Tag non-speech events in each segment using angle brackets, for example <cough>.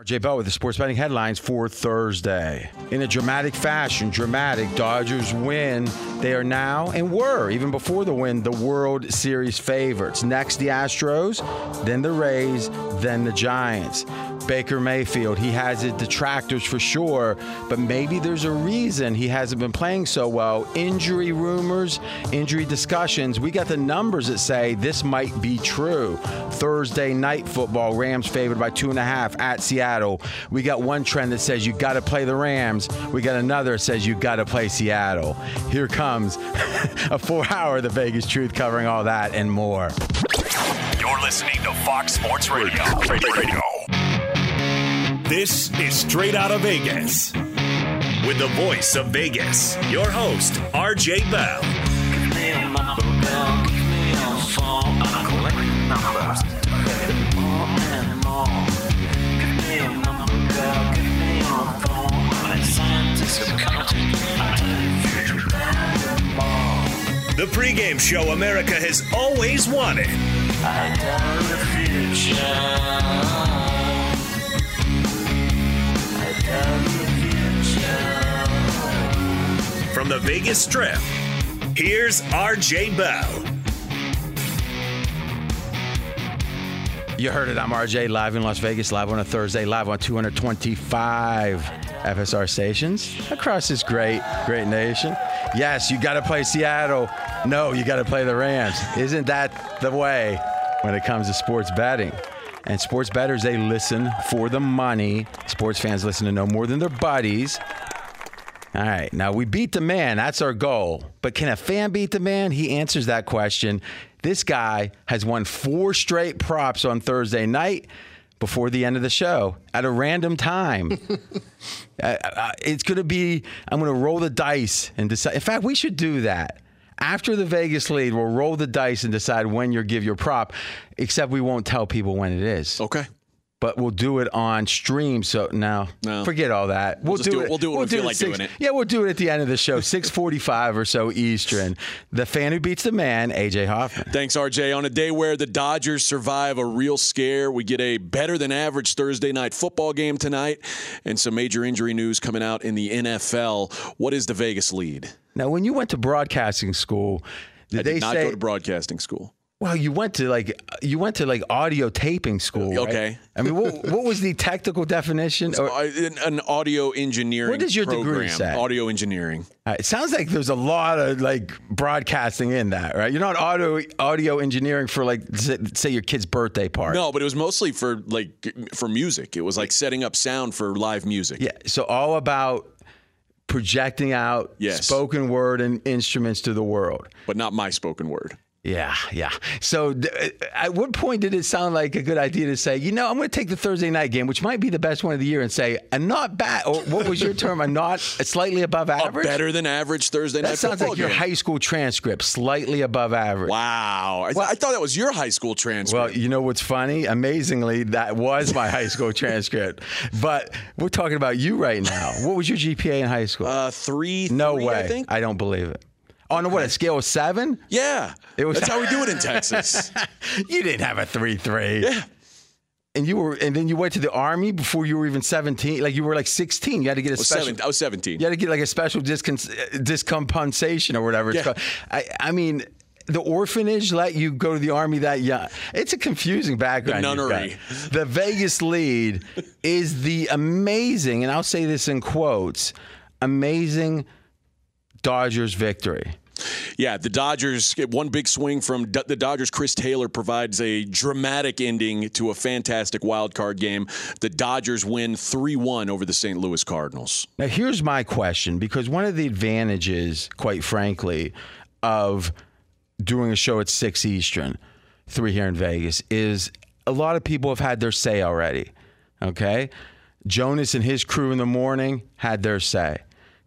RJ Bell with the sports betting headlines for Thursday. In a dramatic fashion, dramatic Dodgers win. They are now and were even before the win the World Series favorites. Next the Astros, then the Rays, then the Giants. Baker Mayfield, he has his detractors for sure, but maybe there's a reason he hasn't been playing so well. Injury rumors, injury discussions. We got the numbers that say this might be true. Thursday night football, Rams favored by two and a half at Seattle. We got one trend that says you got to play the Rams. We got another that says you got to play Seattle. Here comes <laughs> a four hour The Vegas Truth covering all that and more. You're listening to Fox Sports Radio. Radio. This is Straight Out of Vegas. With the voice of Vegas, your host, RJ Bell. The pregame show America has always wanted. From the Vegas Strip, here's RJ Bell. You heard it. I'm RJ, live in Las Vegas, live on a Thursday, live on 225 FSR stations across this great, great nation. Yes, you got to play Seattle. No, you got to play the Rams. Isn't that the way when it comes to sports betting? And sports bettors, they listen for the money. Sports fans listen to no more than their buddies. All right, now we beat the man. That's our goal. But can a fan beat the man? He answers that question. This guy has won four straight props on Thursday night before the end of the show at a random time. <laughs> uh, uh, it's going to be, I'm going to roll the dice and decide. In fact, we should do that. After the Vegas lead, we'll roll the dice and decide when you give your prop, except we won't tell people when it is. Okay. But we'll do it on stream. So now, No. forget all that. We'll just do it- we'll do it when we feel at like doing it. Yeah, we'll do it at the end of the show, <laughs> six forty-five or so Eastern. The fan who beats the man, AJ Hoffman. Thanks, RJ. On a day where the Dodgers survive a real scare, we get a better than average Thursday night football game tonight and some major injury news coming out in the NFL. What is the Vegas lead? Now, when you went to broadcasting school, did I they did not say go to broadcasting school. Well, you went to like you went to like audio taping school. right? Okay. I mean, what, what was the technical definition? Or, an, audio engineering. What does your degree program. say? Audio engineering. Uh, it sounds like there's a lot of like broadcasting in that, right? You're not audio audio engineering for like say, say your kid's birthday party. No, but it was mostly for like for music. It was like setting up sound for live music. Yeah. So all about projecting out Yes. spoken word and instruments to the world. But not my spoken word. Yeah, yeah. So, at what point did it sound like a good idea to say, you know, I'm going to take the Thursday night game, which might be the best one of the year, and say a not bad, or what was your term, a not, a slightly above A average? better than average Thursday night football. that sounds like your high school transcript, slightly above average. Wow. I, th- I thought that was your high school transcript. Well, you know what's funny? Amazingly, that was my high school transcript. But we're talking about you right now. What was your GPA in high school? uh, three. no three, way. I think. don't believe it. On what, a scale of seven? yeah. It was- That's how we do it in <laughs> Texas. <laughs> you didn't have a three three. Yeah. And you were, and then you went to the army before you were even seventeen. Like you were like sixteen. You had to get a I special. seven, I was 17. You had to get like a special discon- uh, discompensation or whatever it's Yeah. called. I, I mean, the orphanage let you go to the army that young. It's a confusing background. you've nunnery. The Vegas lead is the amazing, and I'll say this in quotes, amazing Dodgers victory. Yeah, the Dodgers get one big swing from the Dodgers. Chris Taylor provides a dramatic ending to a fantastic wild card game. The Dodgers win 3 1 over the St. Louis Cardinals. Now, here's my question because one of the advantages, quite frankly, of doing a show at 6 Eastern, 3 here in Vegas, is a lot of people have had their say already. Okay? Jonas and his crew in the morning had their say.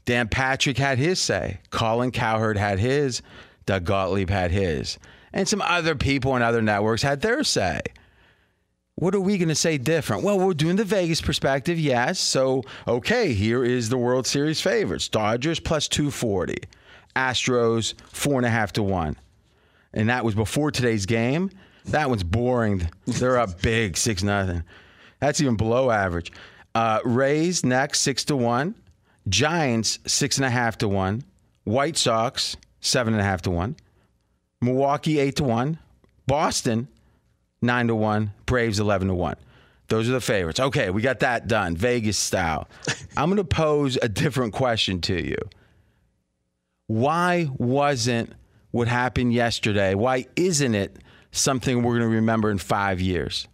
Dan Patrick had his say. Colin Cowherd had his. Doug Gottlieb had his. And some other people on other networks had their say. What are we going to say different? Well, we're doing the Vegas perspective, yes. So, okay, here is the World Series favorites Dodgers plus 240, Astros four and a half to one. And that was before today's game. That one's boring. They're up big, 6 nothing. That's even below average. Uh, Rays next, 6 to 1. Giants, 6.5 to 1. White Sox, 7.5 to 1. Milwaukee, 8 to 1. Boston, nine to one. Braves eleven to one. Those are the favorites. Okay, we got that done, Vegas style. <laughs> I'm going to pose a different question to you. Why wasn't what happened yesterday? Why isn't it something we're going to remember in five years?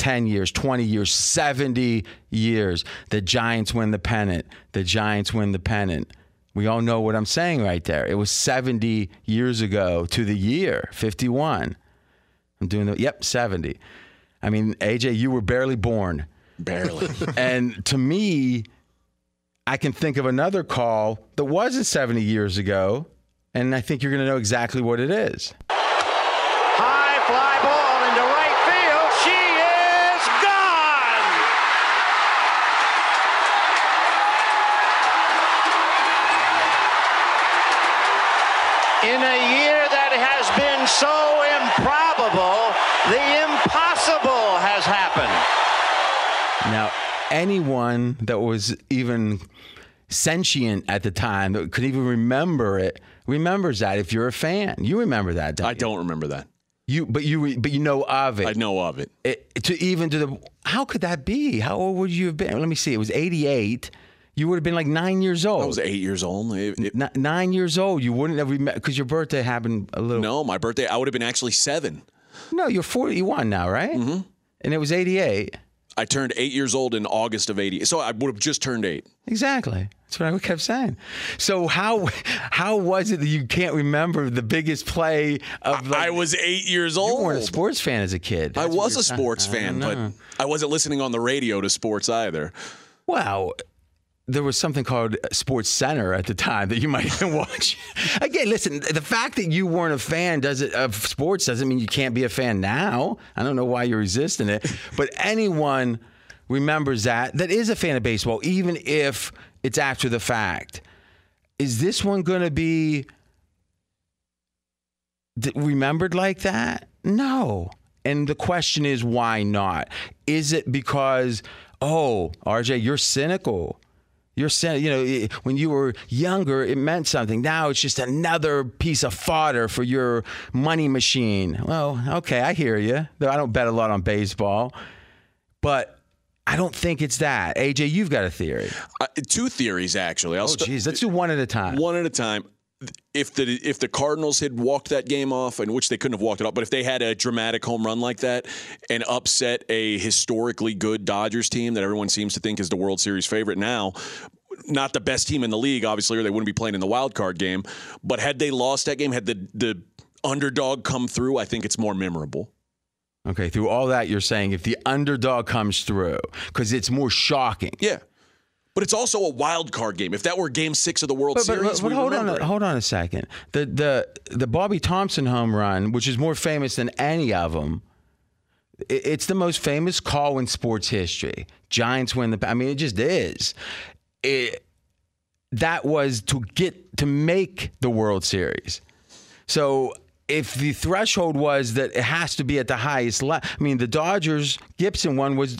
10 years, 20 years, 70 years. The Giants win the pennant. The Giants win the pennant. We all know what I'm saying right there. It was 70 years ago to the year, 51. I'm doing the, yep, 70. I mean, AJ, you were barely born. Barely. <laughs> And to me, I can think of another call that wasn't 70 years ago, and I think you're going to know exactly what it is. In a year that has been so improbable, the impossible has happened. Now, anyone that was even sentient at the time that could even remember it remembers that. If you're a fan, you remember that. Don't I you? don't remember that. You, but you, but you know of it. I know of it. it. To even to the, how could that be? How old would you have been? Let me see. It was '88. You would have been like nine years old. I was eight years old. It- it- N- nine years old. You wouldn't have remembered because your birthday happened a little. no, my birthday, I would have been actually seven. No, you're 41 now, right? Mm-hmm. And it was 88. I turned eight years old in August of 80. So I would have just turned eight. Exactly. That's what I kept saying. So how how was it that you can't remember the biggest play of? Like, I was eight years old. You weren't a sports fan as a kid. I That's what was a sports I fan, but. I wasn't listening on the radio to sports either. Wow. There was something called Sports Center at the time that you might even watch. <laughs> Again, listen, the fact that you weren't a fan does it, of sports doesn't mean you can't be a fan now. I don't know why you're resisting it, <laughs> but anyone remembers that that is a fan of baseball, even if it's after the fact. Is this one going to be remembered like that? No. And the question is, why not? Is it because, oh, RJ, you're cynical? You're saying, you know, when you were younger, it meant something. Now it's just another piece of fodder for your money machine. Well, okay, I hear you. Though I don't bet a lot on baseball, but I don't think it's that. AJ, you've got a theory. Uh, two theories actually. I'll Oh, st- geez, let's do one at a time. one at a time. If the if the Cardinals had walked that game off, and which they couldn't have walked it off, but if they had a dramatic home run like that and upset a historically good Dodgers team that everyone seems to think is the World Series favorite now, not the best team in the league, obviously, or they wouldn't be playing in the wild card game. But had they lost that game, had the the underdog come through, I think it's more memorable. Okay, through all that, you're saying if the underdog comes through, because it's more shocking. Yeah. But it's also a wild card game. If that were Game Six of the World But, but- Series, but hold on, a, hold on a second. The the the Bobby Thomson home run, which is more famous than any of them, it's the most famous call in sports history. Giants win the. I mean, it just is. It, that was to get to make the World Series. So if the threshold was that it has to be at the highest level, I mean, the Dodgers Gibson one was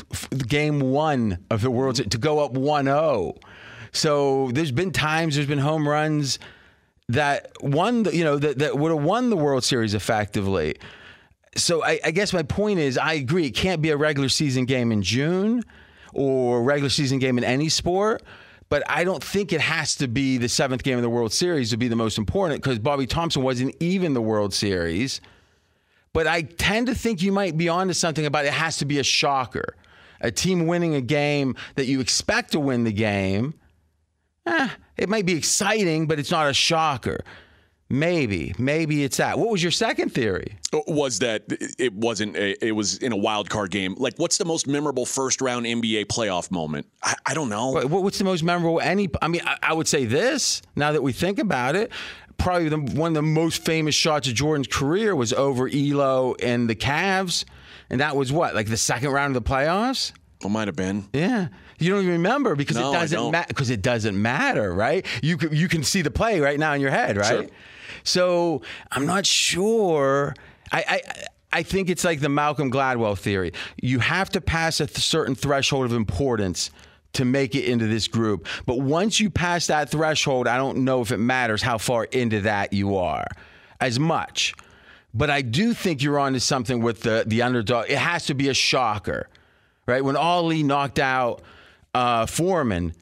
game one of the World to go up 1 0. So there's been times, there's been home runs that won, you know, that, that would have won the World Series effectively. So I, I guess my point is, I agree. It can't be a regular season game in June or regular season game in any sport. But I don't think it has to be the seventh game of the World Series to be the most important because Bobby Thomson wasn't even the World Series. But I tend to think you might be onto something about it has to be a shocker. A team winning a game that you expect to win the game. Eh, it might be exciting, but it's not a shocker. Maybe, maybe it's that. What was your second theory? Uh, was that it wasn't a, it was in a wild card game like what's the most memorable first round nba playoff moment i, I don't know What- What's the most memorable? Any? I mean, I, I would say this. Now that we think about it, probably the, one of the most famous shots of Jordan's career was over Ehlo and the Cavs, and that was what, like the second round of the playoffs. it might have been Yeah. You don't even remember because No, it doesn't matter because it doesn't matter, right? You can, you can see the play right now in your head, right? Sure. So I'm not sure. I, I I think it's like the Malcolm Gladwell theory. You have to pass a th- certain threshold of importance to make it into this group. But once you pass that threshold, I don't know if it matters how far into that you are as much. But I do think you're onto something with the the underdog. It has to be a shocker, right? When Ali knocked out uh, Foreman,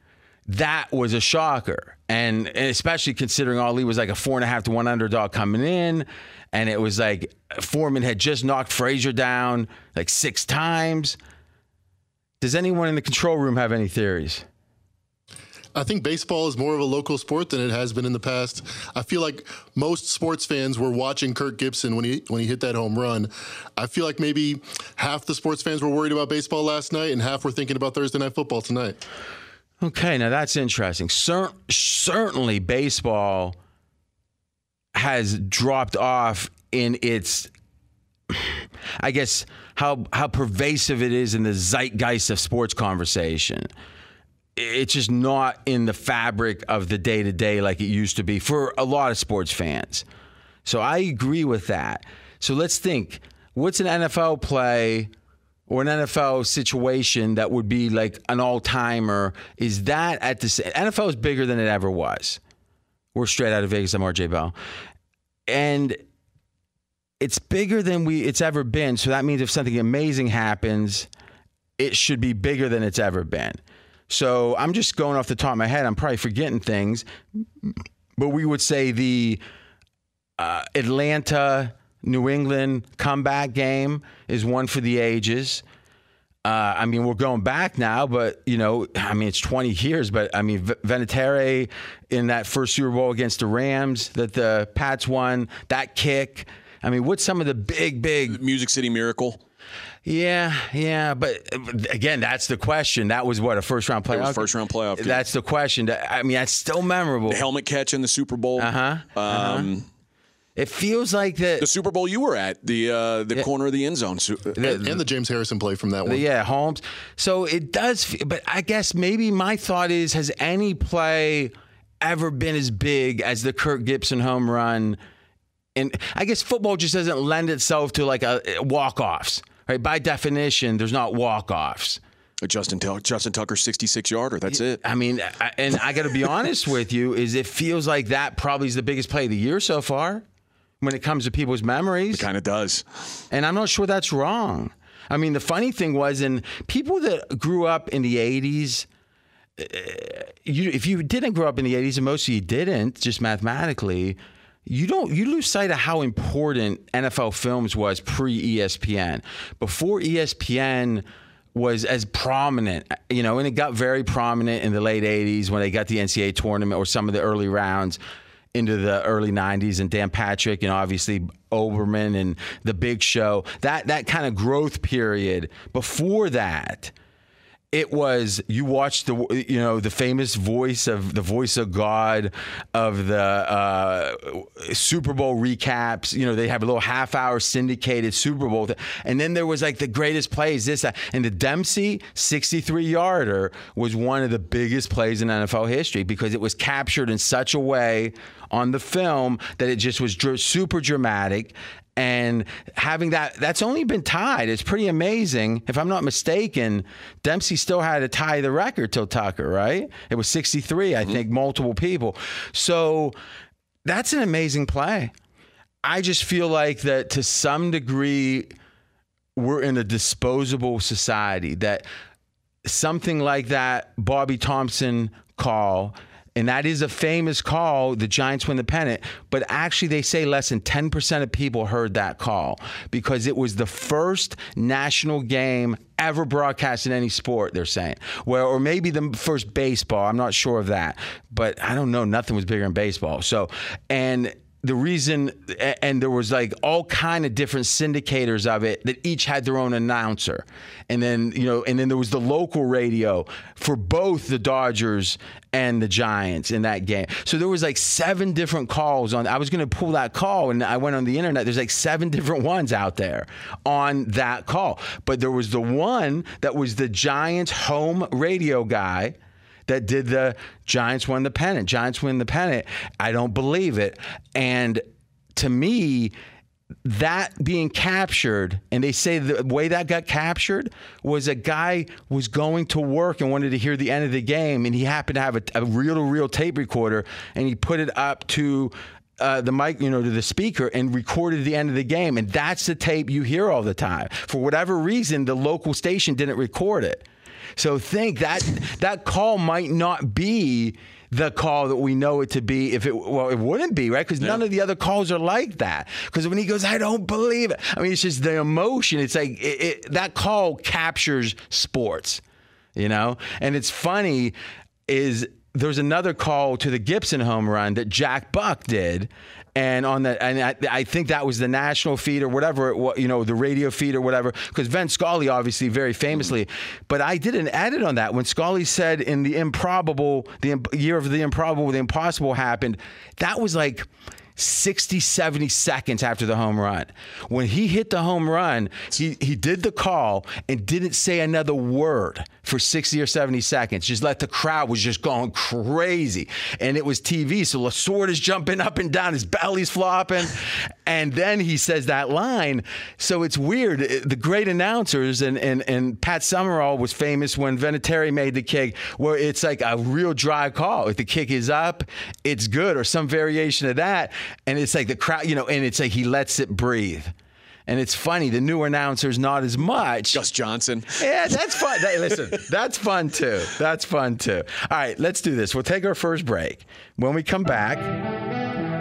that was a shocker, and, especially considering Ali was like a four and a half to one underdog coming in, and it was like Foreman had just knocked Frazier down like six times. Does anyone in the control room have any theories? I think baseball is more of a local sport than it has been in the past. I feel like most sports fans were watching Kirk Gibson when he when he hit that home run. I feel like maybe half the sports fans were worried about baseball last night and half were thinking about Thursday night football tonight. Okay, now that's interesting. Cer- certainly, baseball has dropped off in its, I guess, how how pervasive it is in the zeitgeist of sports conversation. It's just not in the fabric of the day to day like it used to be for a lot of sports fans. So I agree with that. So let's think what's an NFL play or an NFL situation that would be like an all timer? Is that at the NFL is bigger than it ever was? We're straight out of Vegas. I'm RJ Bell. And it's bigger than we it's ever been. So that means if something amazing happens, it should be bigger than it's ever been. So I'm just going off the top of my head. I'm probably forgetting things, but we would say the uh, Atlanta New England comeback game is one for the ages. Uh, I mean, we're going back now, but you know, I mean, it's 20 years. But I mean, V- Vinatieri in that first Super Bowl against the Rams that the Pats won, that kick. I mean, what's some of the big, big music city miracle yeah, yeah, but uh, again, that's the question. That was what a first round playoff. first round playoff game. That's the question. I mean, that's still memorable. the helmet catch in the super bowl Uh-huh, um, It feels like the the super bowl you were at the uh, the corner of the end zone Su- And, and the James Harrison play from that one. Yeah, Holmes. So it does, fe- but I guess maybe my thought is: Has any play ever been as big as the Kirk Gibson home run? And I guess football just doesn't lend itself to like a walk offs, right? By definition, there's not walk offs. Justin Tucker, Justin Tucker 66 yarder. That's it. I mean, I, and I got to be honest with you, is it feels like that probably is the biggest play of the year so far when it comes to people's memories. It kind of does. And I'm not sure that's wrong. I mean, the funny thing was, in people that grew up in the 80s, uh, you, if you didn't grow up in the 80s, and most of you didn't, just mathematically, you don't you lose sight of how important NFL films was pre ESPN. Before ESPN was as prominent, you know, and it got very prominent in the late 80s when they got the NCAA tournament or some of the early rounds into the early 90s and Dan Patrick and obviously Olbermann and the big show. That that kind of growth period before that it was you watched the you know the famous voice of the voice of God of the uh, Super Bowl recaps. You know they have a little half hour syndicated Super Bowl, and then there was like the greatest plays. This that. and the Dempsey 63 yarder was one of the biggest plays in NFL history because it was captured in such a way on the film that it just was dr- super dramatic. And having that that's only been tied. It's pretty amazing. If i'm not mistaken dempsey still had to tie the record till tucker right? It was 63 i mm-hmm. think multiple people. So that's an amazing play. I just feel like that to some degree we're in a disposable society that something like that bobby thomson call and that is a famous call. The Giants win the pennant, but actually, they say less than 10% of people heard that call because it was the first national game ever broadcast in any sport, they're saying. Well, or maybe the first baseball. I'm not sure of that, but I don't know. Nothing was bigger in baseball. So, and the reason and there was like all kind of different syndicators of it that each had their own announcer. And then you know and then there was the local radio for both the dodgers and the giants in that game. So there was like seven different calls on i was going to pull that call and i went on the internet. There's like seven different ones out there on that call. But there was the one that was the giants home radio guy that did the Giants won the pennant. Giants win the pennant. I don't believe it. And to me, that being captured and they say the way that got captured was a guy was going to work and wanted to hear the end of the game and he happened to have a, a reel-to-reel tape recorder and he put it up to uh, the mic, you know, to the speaker and recorded the end of the game. And that's the tape you hear all the time. For whatever reason, the local station didn't record it. So think that that call might not be the call that we know it to be if it well it wouldn't be right? Because yeah. none of the other calls are like that. Because when he goes i don't believe it i mean it's just the emotion. It's like it, it, that call captures sports you know? And it's funny is there's another call to the gibson home run that jack buck did and on the and I, I, think that was the national feed or whatever it you know the radio feed or whatever because Vin Scully obviously very famously. But I did an edit on that. When Scully said in the improbable the year of the improbable the impossible happened that was like 60, 70 seconds after the home run. When he hit the home run, he, he did the call and didn't say another word for 60 or 70 seconds. Just let the crowd was just going crazy. And it was TV. So Lasorda is jumping up and down, his belly's flopping. And then he says that line. So it's weird. The great announcers and, and, and Pat Summerall was famous when Vinatieri made the kick, where it's like a real dry call. If the kick is up, it's good, or some variation of that and it's like the crowd, you know, and it's like he lets it breathe. And it's funny, the new announcer's not as much. Gus Johnson. Yeah, that's fun. Hey, listen, that's fun too. That's fun too. All right, let's do this. We'll take our first break. When we come back,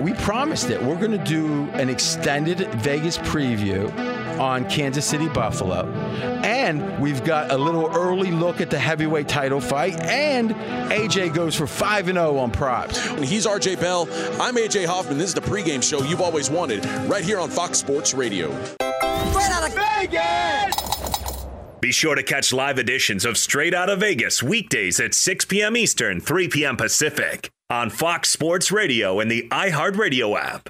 we promised it. We're going to do an extended Vegas preview on Kansas City Buffalo. And we've got a little early look at the heavyweight title fight. And AJ goes for 5 0 on props. And he's RJ Bell. I'm AJ Hoffman. This is the pregame show you've always wanted right here on Fox Sports Radio. Straight out of Vegas! Be sure to catch live editions of Straight Out of Vegas weekdays at 6 p.m. Eastern, 3 p.m. Pacific on Fox Sports Radio and the iHeartRadio app.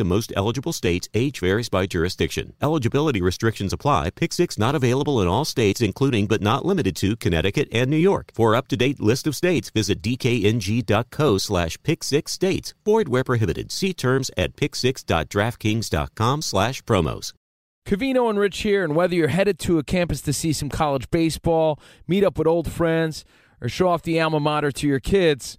in most eligible states. Age varies by jurisdiction. Eligibility restrictions apply. Pick 6 not available in all states, including but not limited to Connecticut and New York. For up to date list of states, visit dkng.co slash pick 6 states. Void where prohibited. See terms at pick6.draftkings.com slash promos. Cavino and Rich here, and whether you're headed to a campus to see some college baseball, meet up with old friends, or show off the alma mater to your kids,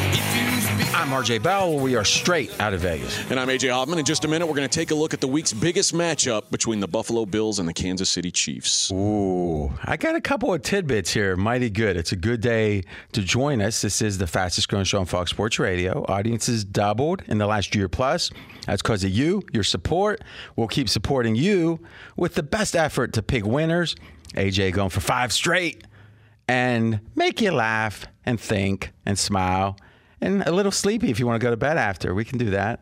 If you speak I'm RJ Bell. We are straight out of Vegas. And I'm AJ Hoffman. In just a minute, we're going to take a look at the week's biggest matchup between the Buffalo Bills and the Kansas City Chiefs. Ooh, I got a couple of tidbits here. Mighty good. It's a good day to join us. This is the fastest growing show on Fox Sports Radio. Audiences doubled in the last year plus. That's because of you, your support. We'll keep supporting you with the best effort to pick winners. AJ going for five straight and make you laugh and think and smile and a little sleepy if you want to go to bed after. We can do that.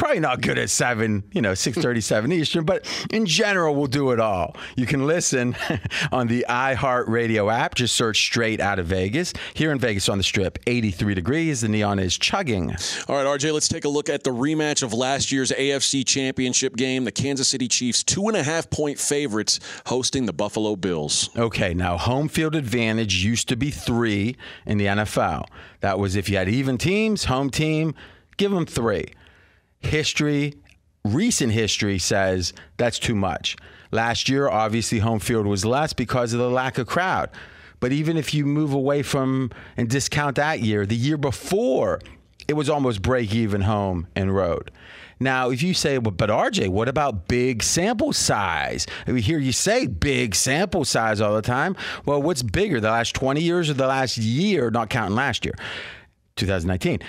Probably not good at seven, you know, six thirty-seven Eastern, but in general, we'll do it all. You can listen <laughs> on the iHeartRadio app. Just search "Straight Out of Vegas." Here in Vegas on the Strip, eighty-three degrees. The neon is chugging. All right, RJ, let's take a look at the rematch of last year's AFC Championship game. The Kansas City Chiefs, two and a half point favorites, hosting the Buffalo Bills. Okay, now home field advantage used to be three in the NFL. That was if you had even teams, home team, give them three. History, recent history says that's too much. Last year, obviously, home field was less because of the lack of crowd. But even if you move away from and discount that year, the year before, it was almost break even home and road. Now, if you say, well, but RJ, what about big sample size? We hear you say big sample size all the time. Well, what's bigger, the last 20 years or the last year, not counting last year, 2019?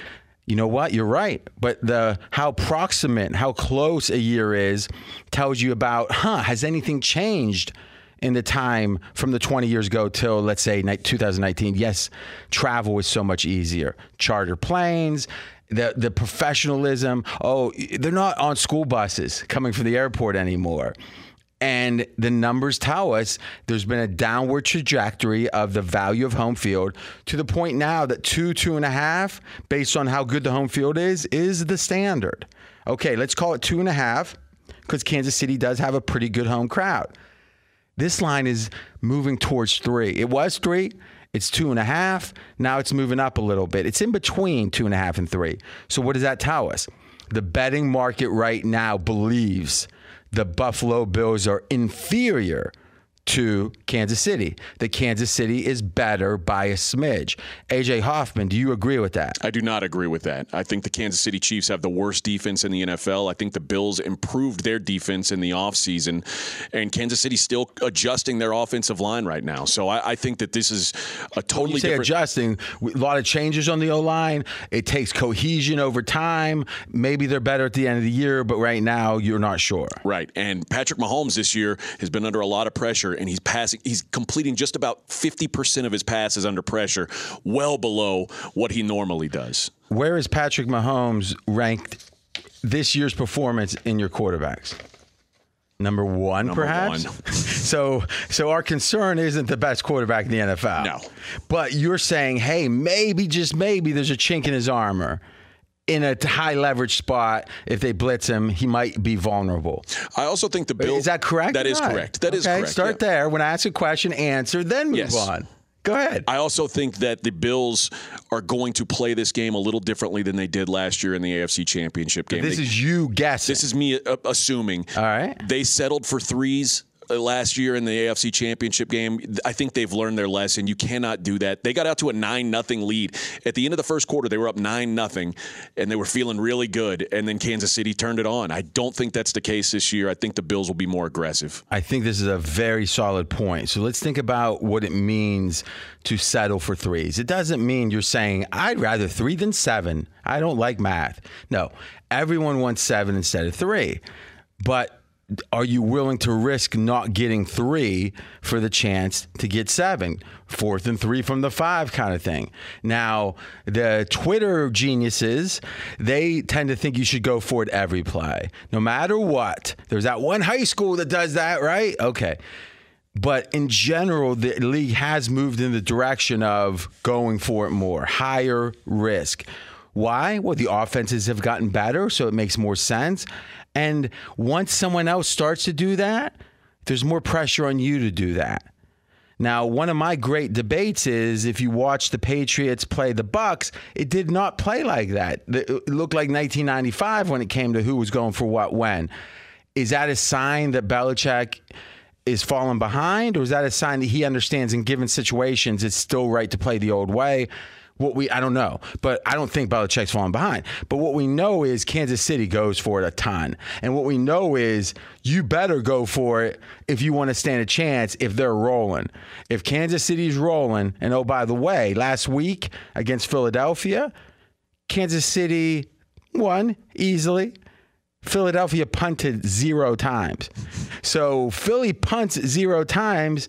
You know what? You're right. But the how proximate, how close a year is tells you about, huh, has anything changed? in the time from the 20 years ago till let's say 2019 yes travel was so much easier charter planes the the professionalism oh they're not on school buses coming from the airport anymore and the numbers tell us there's been a downward trajectory of the value of home field to the point now that two, two and a half, based on how good the home field is, is the standard. Okay, let's call it two and a half because Kansas City does have a pretty good home crowd. This line is moving towards three. It was three. It's two and a half. Now it's moving up a little bit. It's in between two and a half and three. So what does that tell us? The betting market right now believes the Buffalo Bills are inferior to Kansas City. The Kansas City is better by a smidge. AJ Hoffman, do you agree with that? I do not agree with that. I think the Kansas City Chiefs have the worst defense in the NFL. I think the Bills improved their defense in the offseason, and Kansas City's still adjusting their offensive line right now. So I, I think that this is a totally say different. adjusting, a lot of changes on the O line. It takes cohesion over time. Maybe they're better at the end of the year, but right now you're not sure. Right. And Patrick Mahomes this year has been under a lot of pressure and he's passing he's completing just about 50% of his passes under pressure, well below what he normally does. Where is Patrick Mahomes ranked this year's performance in your quarterbacks? Number one, Number perhaps. one. <laughs> so, so our concern isn't the best quarterback in the NFL. No. but you're saying, hey, maybe just maybe there's a chink in his armor. In a high leverage spot, if they blitz him, he might be vulnerable. I also think the Bills Is that correct? That is not? correct. That is okay, correct. Start yeah. there. When I ask a question, answer, then move Yes. on. Go ahead. I also think that the Bills are going to play this game a little differently than they did last year in the AFC Championship game. This They- is you guessing. This is me uh, assuming. All right. They settled for threes Uh, last year in the AFC Championship game. I think they've learned their lesson. You cannot do that. They got out to a 9 nothing lead. At the end of the first quarter, they were up 9 nothing and they were feeling really good and then Kansas City turned it on. I don't think that's the case this year. I think the Bills will be more aggressive. I think this is a very solid point. So let's think about what it means to settle for threes. It doesn't mean you're saying, I'd rather three than seven. I don't like math. No, everyone wants seven instead of three. But are you willing to risk not getting three for the chance to get seven? Fourth and three from the five kind of thing. Now, the Twitter geniuses, they tend to think you should go for it every play, no matter what. There's that one high school that does that, right? Okay. But in general, the league has moved in the direction of going for it more, higher risk. Why? Well, the offenses have gotten better, so it makes more sense. And once someone else starts to do that, there's more pressure on you to do that. Now, one of my great debates is if you watch the Patriots play the Bucs, it did not play like that. It looked like 1995 when it came to who was going for what when. Is that a sign that Belichick is falling behind, or is that a sign that he understands in given situations it's still right to play the old way? What we I don't know, but I don't think Belichick's falling behind. But what we know is Kansas City goes for it a ton, and what we know is you better go for it if you want to stand a chance if they're rolling. If Kansas City's rolling, and oh by the way, last week against Philadelphia, Kansas City won easily. Philadelphia punted zero times. So Philly punts zero times,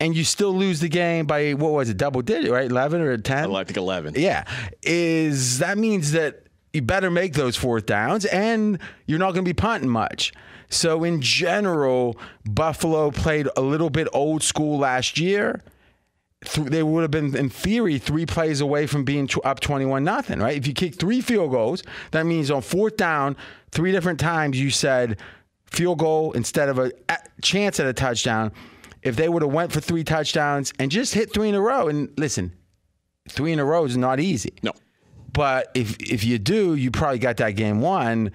and you still lose the game by what was it, double digit, right? Eleven or ten? I think 11. Yeah. Is that means that you better make those fourth downs and you're not going to be punting much. So in general, Buffalo played a little bit old school last year. They would have been, in theory, three plays away from being up 21 nothing, right? If you kick three field goals, that means on fourth down, three different times you said field goal instead of a chance at a touchdown. If they would have went for three touchdowns and just hit three in a row, and listen, three in a row is not easy. No. But if if you do, you probably got that game won.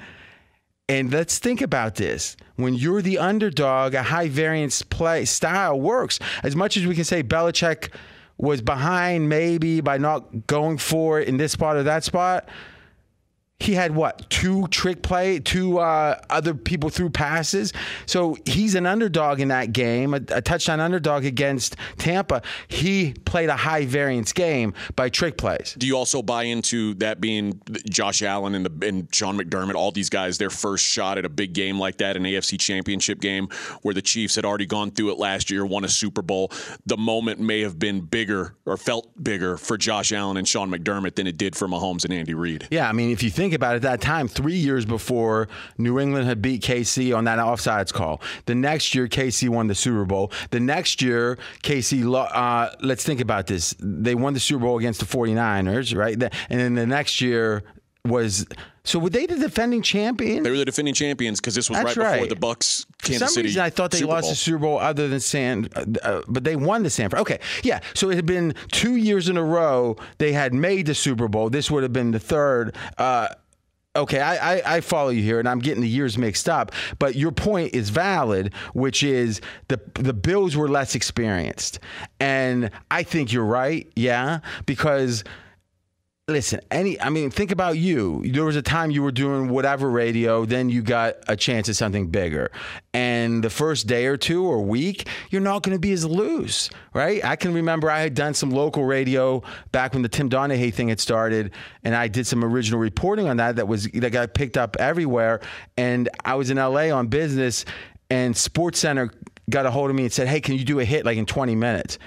And let's think about this. When you're the underdog, a high variance play style works. As much as we can say Belichick was behind maybe by not going for it in this spot or that spot, he had what two trick play, two uh, other people threw passes. So he's an underdog in that game, a, a, touchdown underdog against Tampa. He played a high variance game by trick plays. Do you also buy into that being Josh Allen and, the, and Sean McDermott, all these guys, their first shot at a big game like that, an AFC Championship game where the Chiefs had already gone through it last year, won a Super Bowl. The moment may have been bigger or felt bigger for Josh Allen and Sean McDermott than it did for Mahomes and Andy Reid. Yeah, I mean, if you think about it, at that time, three years before New England had beat KC on that offsides call. The next year, KC won the Super Bowl. The next year, KC, uh, let's think about this. They won the Super Bowl against the 49ers, right? And then the next year was so were they the defending champions? They were the defending champions because this was right, right before the Bucs. Kansas For some City reason, I thought they Super lost Bowl. the Super Bowl other than San, uh, uh, but they won the Sanford. Okay, yeah. So it had been two years in a row they had made the Super Bowl. This would have been the third. Uh, Okay, I, I, I, follow you here, and I'm getting the years mixed up. But your point is valid, which is the the Bills were less experienced, and I think you're right. Yeah, because listen, any I mean, think about you. There was a time you were doing whatever radio, then you got a chance at something bigger. And the first day or two or week, you're not going to be as loose, right? I can remember I had done some local radio back when the Tim Donaghy thing had started, and I did some original reporting on that that was that got picked up everywhere. And I was in LA on business, and Sports Center got a hold of me and said, "Hey, can you do a hit like in 20 minutes?"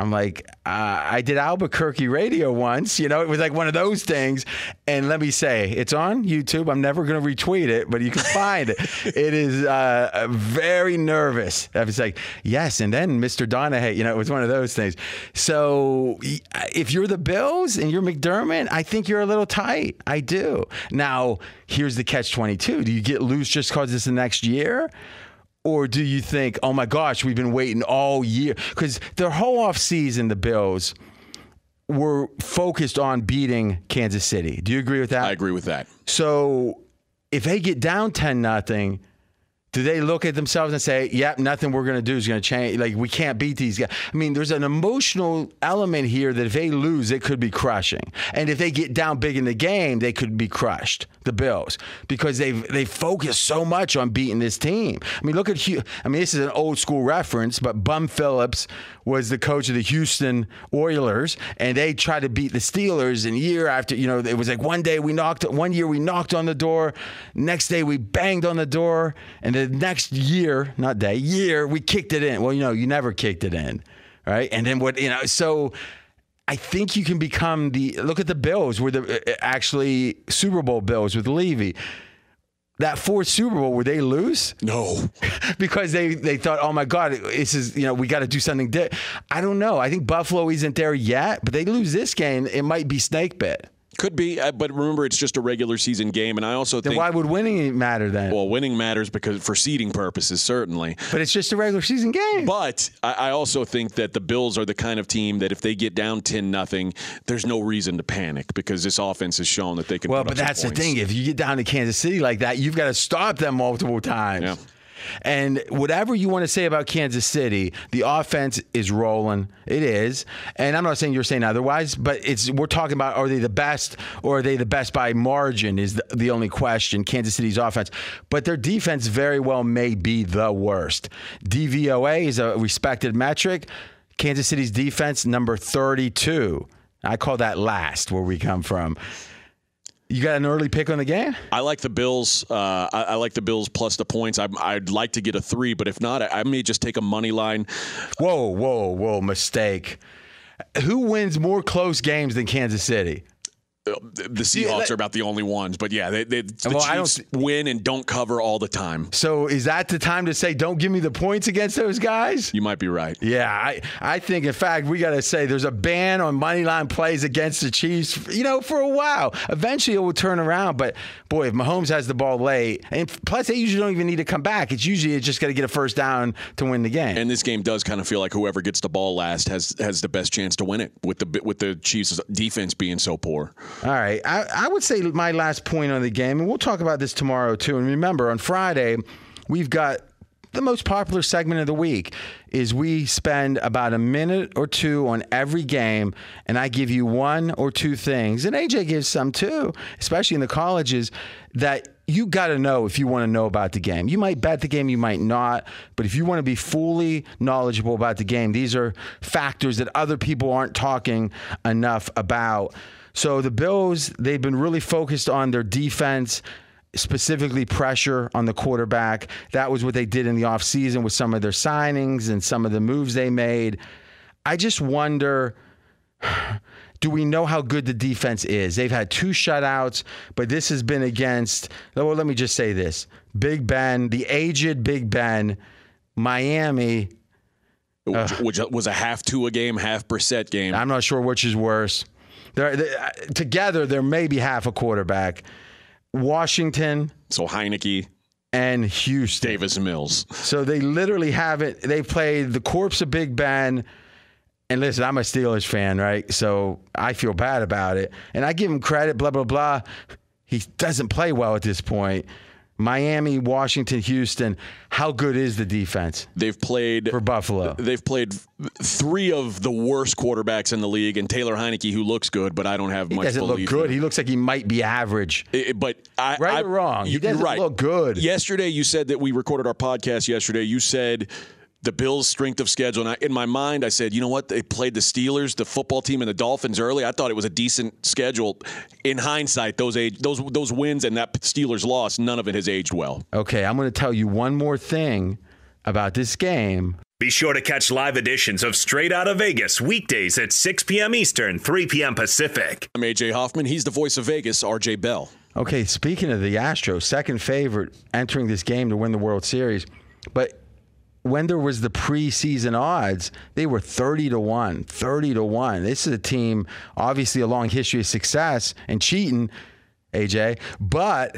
I'm like, uh, I did Albuquerque radio once. You know, it was like one of those things. And let me say, it's on YouTube. I'm never going to retweet it, but you can find it. <laughs> It is uh, very nervous. I was like, yes. And then Mr. Donaghy, you know, it was one of those things. So if you're the Bills and you're McDermott, I think you're a little tight. I do. Now, here's the catch 22. Do you get loose just because it's the next year? Or do you think, oh my gosh, we've been waiting all year? Because their whole offseason, the Bills were focused on beating Kansas City. Do you agree with that? I agree with that. So if they get down 10 nothing, do they look at themselves and say, yep, nothing we're going to do is going to change? Like, we can't beat these guys. I mean, there's an emotional element here that if they lose, it could be crushing. And if they get down big in the game, they could be crushed, the Bills, because they've they focus so much on beating this team. I mean, look at Hugh. I mean, this is an old school reference, but Bum Phillips was the coach of the Houston Oilers, and they tried to beat the Steelers. And year after, you know, it was like one day we knocked, one year we knocked on the door, next day we banged on the door, and the next year, not day, year, we kicked it in. Well, you know, you never kicked it in, right? And then what, you know, so I think you can become the look at the Bills, were the uh, actually Super Bowl Bills with Levy. That fourth Super Bowl, were they lose? No, <laughs> because they they thought, oh my God, this is you know we got to do something. Di-. I don't know. I think Buffalo isn't there yet, but they lose this game, it might be snake bit. Could be, uh, but remember, it's just a regular season game, and I also then think. why would winning matter then? Well, winning matters because for seeding purposes, certainly. But it's just a regular season game. But I, I also think that the Bills are the kind of team that if they get down ten nothing, there's no reason to panic because this offense has shown that they can. Well, but that's the thing. If you get down to Kansas City like that, you've got to stop them multiple times. Yeah. And whatever you want to say about Kansas City, the offense is rolling. It is. And I'm not saying you're saying otherwise, but it's we're talking about are they the best or are they the best by margin is the, the only question, Kansas City's offense. But their defense very well may be the worst. DVOA is a respected metric. Kansas City's defense number 32. I call that last where we come from. You got an early pick on the game? I like the Bills. Uh, I, I like the Bills plus the points. I, I'd like to get a three, but if not, I, I may just take a money line. Whoa, whoa, whoa! Mistake. Who wins more close games than Kansas City? Uh, The Seahawks are about the only ones, but yeah, they, they, the Well, Chiefs win and don't cover all the time. So is that the time to say don't give me the points against those guys? You might be right. Yeah, I, I think in fact we got to say there's a ban on money line plays against the Chiefs. You know, for a while. Eventually it will turn around, but boy, if Mahomes has the ball late, and plus they usually don't even need to come back. It's usually just got to get a first down to win the game. And this game does kind of feel like whoever gets the ball last has has the best chance to win it with the with the Chiefs defense being so poor. All right. I, I would say my last point on the game, and we'll talk about this tomorrow too. And remember, on Friday, we've got the most popular segment of the week is we spend about a minute or two on every game and I give you one or two things and AJ gives some too, especially in the colleges that you got to know if you want to know about the game. You might bet the game, you might not, but if you want to be fully knowledgeable about the game, these are factors that other people aren't talking enough about. So the Bills, they've been really focused on their defense specifically pressure on the quarterback. That was what they did in the offseason with some of their signings and some of the moves they made. I just wonder <sighs> do we know how good the defense is? They've had two shutouts, but this has been against, well, let me just say this Big Ben, the aged Big Ben, Miami. Which, which was a half Tua game, half Brissett game. I'm not sure which is worse. They're, they, uh, together, they're maybe half a quarterback. Washington. So Heinicke. And Houston. Davis Mills. So they literally have it. They played the corpse of Big Ben. And listen, I'm a Steelers fan, right? So I feel bad about it. And I give him credit, blah, blah, blah. He doesn't play well at this point. Miami, Washington, Houston. How good is the defense? They've played for Buffalo. They've played three of the worst quarterbacks in the league, and Taylor Heinicke, who looks good, but I don't have he much. He doesn't look good. He looks like he might be average. It, but I, right I, or wrong, he you, doesn't right. look good. Yesterday, you said that we recorded our podcast yesterday. You said the Bills' strength of schedule. And I, in my mind, I said, you know what? They played the Steelers, the football team, and the Dolphins early. I thought it was a decent schedule. In hindsight, those age, those those wins and that Steelers loss, none of it has aged well. Okay, I'm going to tell you one more thing about this game. Be sure to catch live editions of Straight Out of Vegas weekdays at 6 p.m. Eastern, 3 p.m. Pacific. I'm AJ Hoffman. He's the voice of Vegas, RJ Bell. Okay, speaking of the Astros, second favorite entering this game to win the World Series, but when there was the preseason odds, they were 30 to 1, 30 to 1. This is a team, obviously, a long history of success and cheating, AJ. But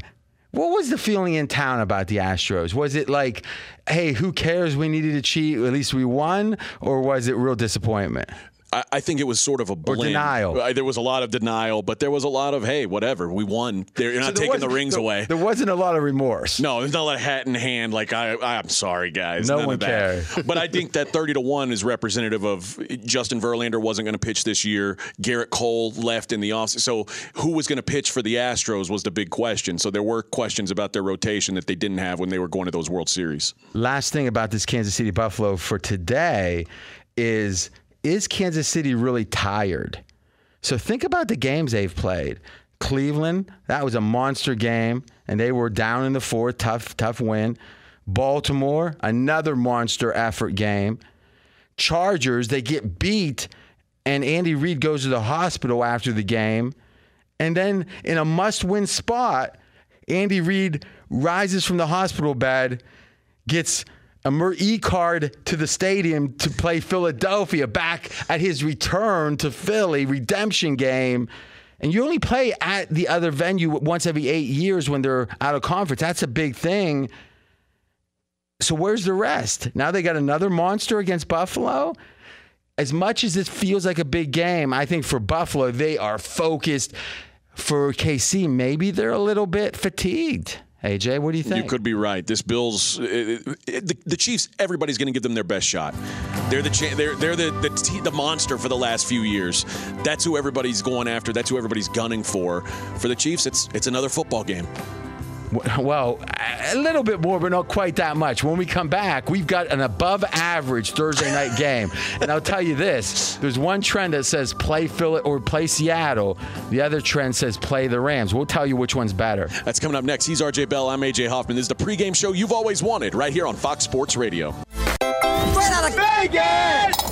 what was the feeling in town about the Astros? Was it like, hey, who cares? We needed to cheat. At least we won. Or was it real disappointment? I, I think it was sort of a blend. Or denial. There was a lot of denial, but there was a lot of, hey, whatever, we won. They're, you're So not there taking the rings there- away. There wasn't a lot of remorse. No, there's not a lot of hat in hand. Like I, I'm sorry, guys. No None one cared. <laughs> but I think that 30 to one is representative of Justin Verlander wasn't going to pitch this year. Gerrit Cole left in the offseason. So who was going to pitch for the Astros was the big question. So there were questions about their rotation that they didn't have when they were going to those World Series. last thing about this Kansas City Buffalo for today is is Kansas City really tired? So think about the games they've played. Cleveland, that was a monster game, and they were down in the fourth, tough, tough win. Baltimore, another monster effort game. Chargers, they get beat, and Andy Reid goes to the hospital after the game. And then in a must win spot, Andy Reid rises from the hospital bed, gets a Mer- E card to the stadium to play Philadelphia back at his return to Philly redemption game. And you only play at the other venue once every eight years when they're out of conference. That's a big thing. So where's the rest? Now they got another monster against Buffalo. As much as it feels like a big game, I think for Buffalo, they are focused. For KC, maybe they're a little bit fatigued. AJ, what do you think? You could be right. This Bills, uh, uh, the, the Chiefs. Everybody's going to give them their best shot. They're the cha- they're they're the the, t- the monster for the last few years. That's who everybody's going after. That's who everybody's gunning for. For the Chiefs, it's it's another football game. <laughs> Well, a little bit more, but not quite that much. When we come back, we've got an above average Thursday night <laughs> game. And I'll tell you this there's one trend that says play Philly or play Seattle, the other trend says play the Rams. We'll tell you which one's better. That's coming up next. He's RJ Bell. I'm AJ Hoffman. This is the pregame show you've always wanted, right here on Fox Sports Radio. Straight out of Vegas!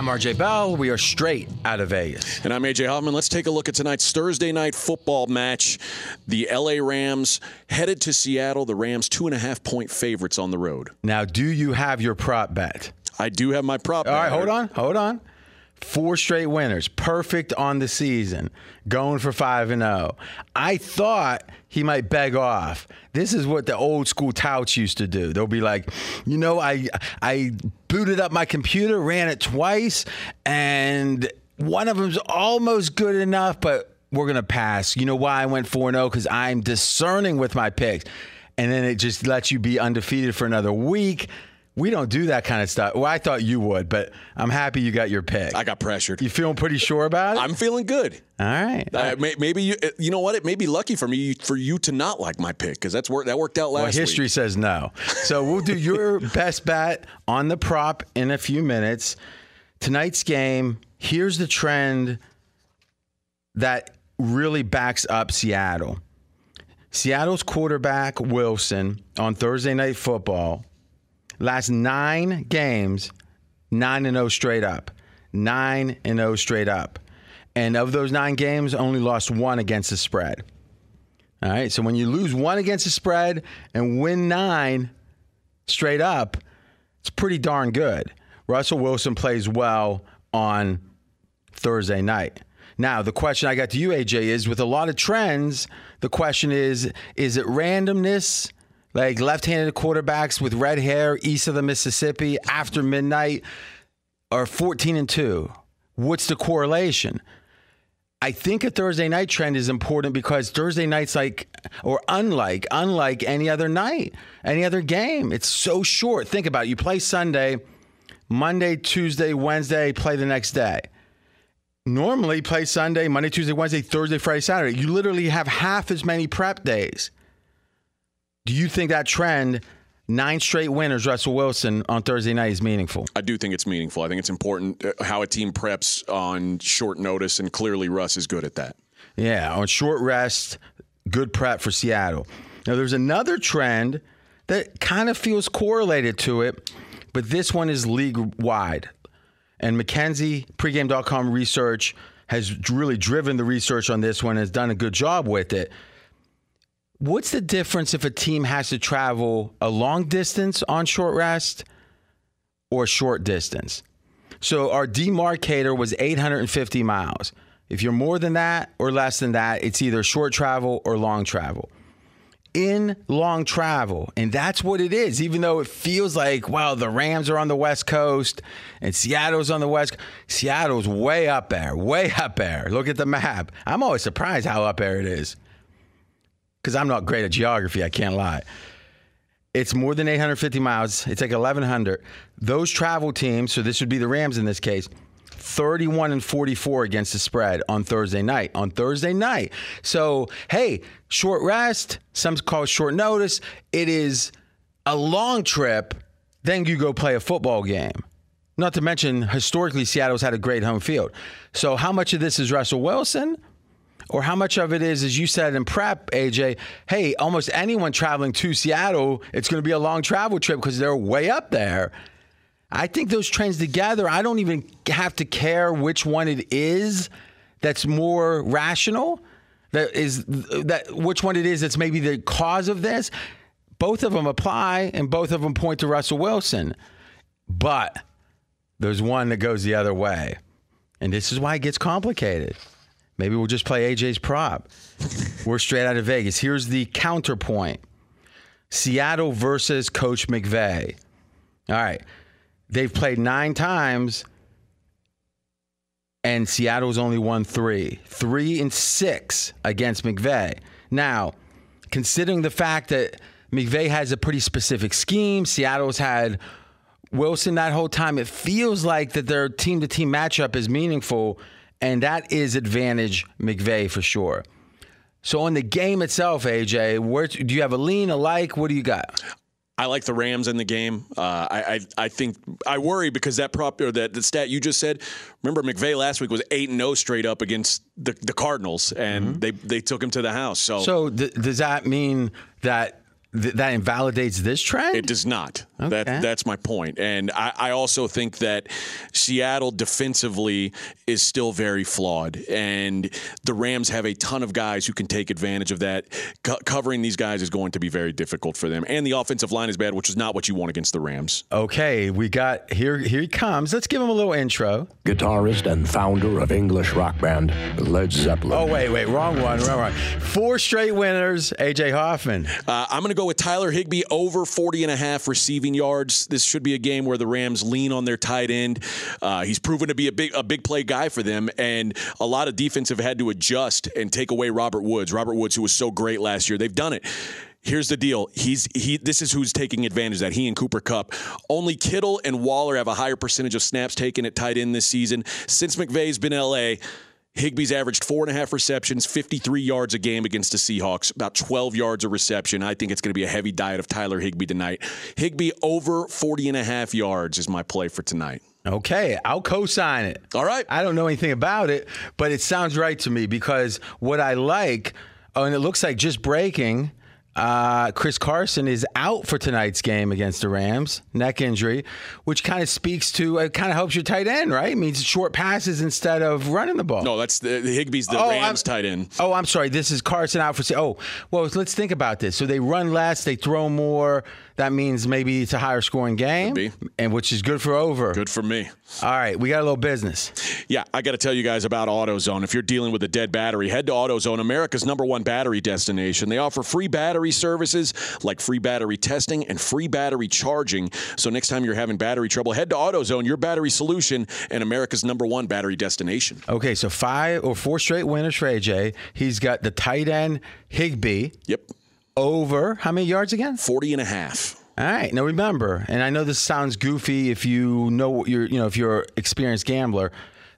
I'm RJ Bell. We are straight out of Vegas. And I'm AJ Hoffman. Let's take a look at tonight's Thursday night football match. The LA Rams headed to Seattle. The Rams, two and a half point favorites on the road. Now, do you have your prop bet? I do have my prop All bet. right, hold on. Hold on. Four straight winners, perfect on the season, going for 5 and 0. I thought he might beg off. This is what the old school touts used to do. They'll be like, "You know, I I booted up my computer, ran it twice, and one of them's almost good enough, but we're going to pass. You know why I went 4 0 cuz I'm discerning with my picks." And then it just lets you be undefeated for another week. We don't do that kind of stuff. Well, I thought you would, but I'm happy you got your pick. I got pressured. You feeling pretty sure about it? I'm feeling good. All right. Uh, may, maybe you, you know what? It may be lucky for me for you to not like my pick because that's work that worked out last well, history week. says no. So we'll do your <laughs> best bet on the prop in a few minutes. Tonight's game. Here's the trend that really backs up Seattle. Seattle's quarterback Wilson on Thursday Night Football last nine games, nine and zero straight up, nine and zero straight up, and of those nine games, only lost one against the spread. All right, so when you lose one against the spread and win nine straight up, it's pretty darn good. Russell Wilson plays well on Thursday night. Now, the question I got to you, AJ, is with a lot of trends, the question is is it randomness? Like left handed quarterbacks with red hair east of the Mississippi after midnight are 14 and 2. What's the correlation? I think a Thursday night trend is important because Thursday night's like, or unlike, unlike any other night, any other game. It's so short. Think about it. You play Sunday, Monday, Tuesday, Wednesday, play the next day. Normally, play Sunday, Monday, Tuesday, Wednesday, Thursday, Friday, Saturday. You literally have half as many prep days. Do you think that trend nine straight winners, Russell Wilson on Thursday night is meaningful. I do think it's meaningful. I think it's important uh, how a team preps on short notice, and clearly Russ is good at that. Yeah, on short rest, good prep for Seattle. Now, there's another trend that kind of feels correlated to it, but this one is league wide. And McKenzie, pregame.com research has really driven the research on this one, has done a good job with it. What's the difference if a team has to travel a long distance on short rest or short distance? So our demarcator was 850 miles. If you're more than that or less than that, it's either short travel or long travel. In long travel, and that's what it is, even though it feels like, wow, the Rams are on the West Coast and Seattle's on the West. Seattle's way up there, way up there. Look at the map. I'm always surprised how up there it is because I'm not great at geography, I can't lie. It's more than 850 miles. It's like 1,100. Those travel teams, so this would be the Rams in this case, 31 and 44 against the spread on Thursday night. On Thursday night. So, hey, short rest, some call short notice. It is a long trip, then you go play a football game. Not to mention, historically, Seattle's had a great home field. So, how much of this is Russell Wilson? Or how much of it is, as you said in prep, AJ, hey, almost anyone traveling to Seattle, it's going to be a long travel trip because they're way up there. I think those trends together, I don't even have to care which one it is that's more rational. That is that which one it is that's maybe the cause of this. Both of them apply and both of them point to Russell Wilson. But there's one that goes the other way. And this is why it gets complicated. Maybe we'll just play AJ's prop. We're straight out of Vegas. Here's the counterpoint Seattle versus Coach McVay. All right. They've played nine times, and Seattle's only won three. Three and six against McVay. Now, considering the fact that McVay has a pretty specific scheme, Seattle's had Wilson that whole time, it feels like that their team to team matchup is meaningful and that is advantage McVay for sure. So on the game itself, AJ, where do you have a lean, a like? What do you got? I like the Rams in the game. Uh, I, I, I think I worry because that prop or that the stat you just said. Remember, McVay last week was eight and zero oh straight up against the, the Cardinals, and mm-hmm. they they took him to the house. So, so th- does that mean that Th- that invalidates this trend? It does not. Okay. That that's my point. And I, I, also think that Seattle defensively is still very flawed, and the Rams have a ton of guys who can take advantage of that. Co- covering these guys is going to be very difficult for them, and the offensive line is bad, which is not what you want against the Rams. Okay, we got here. Here he comes. Let's give him a little intro. Guitarist and founder of English rock band Led Zeppelin. Oh wait, wait, wrong one, wrong one. Four straight winners. AJ Hoffman. Uh, I'm going to go with Tyler Higbee over 40 and a half receiving yards. This should be a game where the Rams lean on their tight end. Uh, he's proven to be a big a big play guy for them, and a lot of defense have had to adjust and take away Robert Woods. Robert Woods, who was so great last year, they've done it. Here's the deal. He's he. This is who's taking advantage of that. He and Cooper Kupp. Only Kittle and Waller have a higher percentage of snaps taken at tight end this season since McVay's been in LA. Higbee's averaged four and a half receptions, 53 yards a game against the Seahawks, about 12 yards a reception. I think it's going to be a heavy diet of Tyler Higbee tonight. Higbee over 40 and a half yards is my play for tonight. Okay, I'll co sign it. All right. I don't know anything about it, but it sounds right to me because what I like, oh, and it looks like just breaking uh, Chris Carson is out for tonight's game against the Rams, neck injury, which kind of speaks to it kind of helps your tight end, right? It means short passes instead of running the ball. No, that's the, the Higbee's the oh, Rams I'm, tight end. Oh, I'm sorry. This is Carson out for. Oh, well, let's think about this. So they run less, they throw more. That means maybe it's a higher scoring game, and which is good for over. Good for me. All right, we got a little business. Yeah, I got to tell you guys about AutoZone. If you're dealing with a dead battery, head to AutoZone, America's number one battery destination. They offer free battery services like free battery testing and free battery charging. So next time you're having battery trouble, head to AutoZone, your battery solution and America's number one battery destination. Okay, so five or four straight winners for AJ. He's got the tight end Higbee. Yep. Over how many yards again? 40 and a half. All right. Now remember, and I know this sounds goofy if you know what you're, you know, if you're an experienced gambler,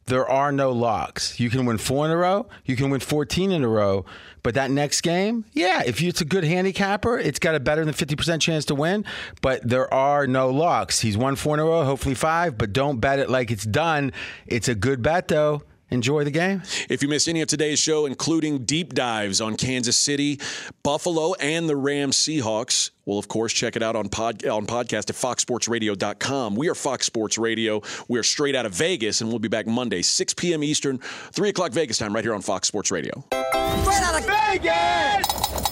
there are no locks. You can win four in a row, you can win 14 in a row, but that next game, yeah, if it's a good handicapper, it's got a better than 50% chance to win, but there are no locks. He's won four in a row, hopefully five, but don't bet it like it's done. It's a good bet though. Enjoy the game. If you missed any of today's show, including deep dives on Kansas City, Buffalo, and the Rams Seahawks, well, of course, check it out on pod, on podcast at foxsportsradio.com. We are Fox Sports Radio. We are straight out of Vegas, and we'll be back Monday, 6 p.m. Eastern, 3 o'clock Vegas time, right here on Fox Sports Radio. Straight out of Vegas!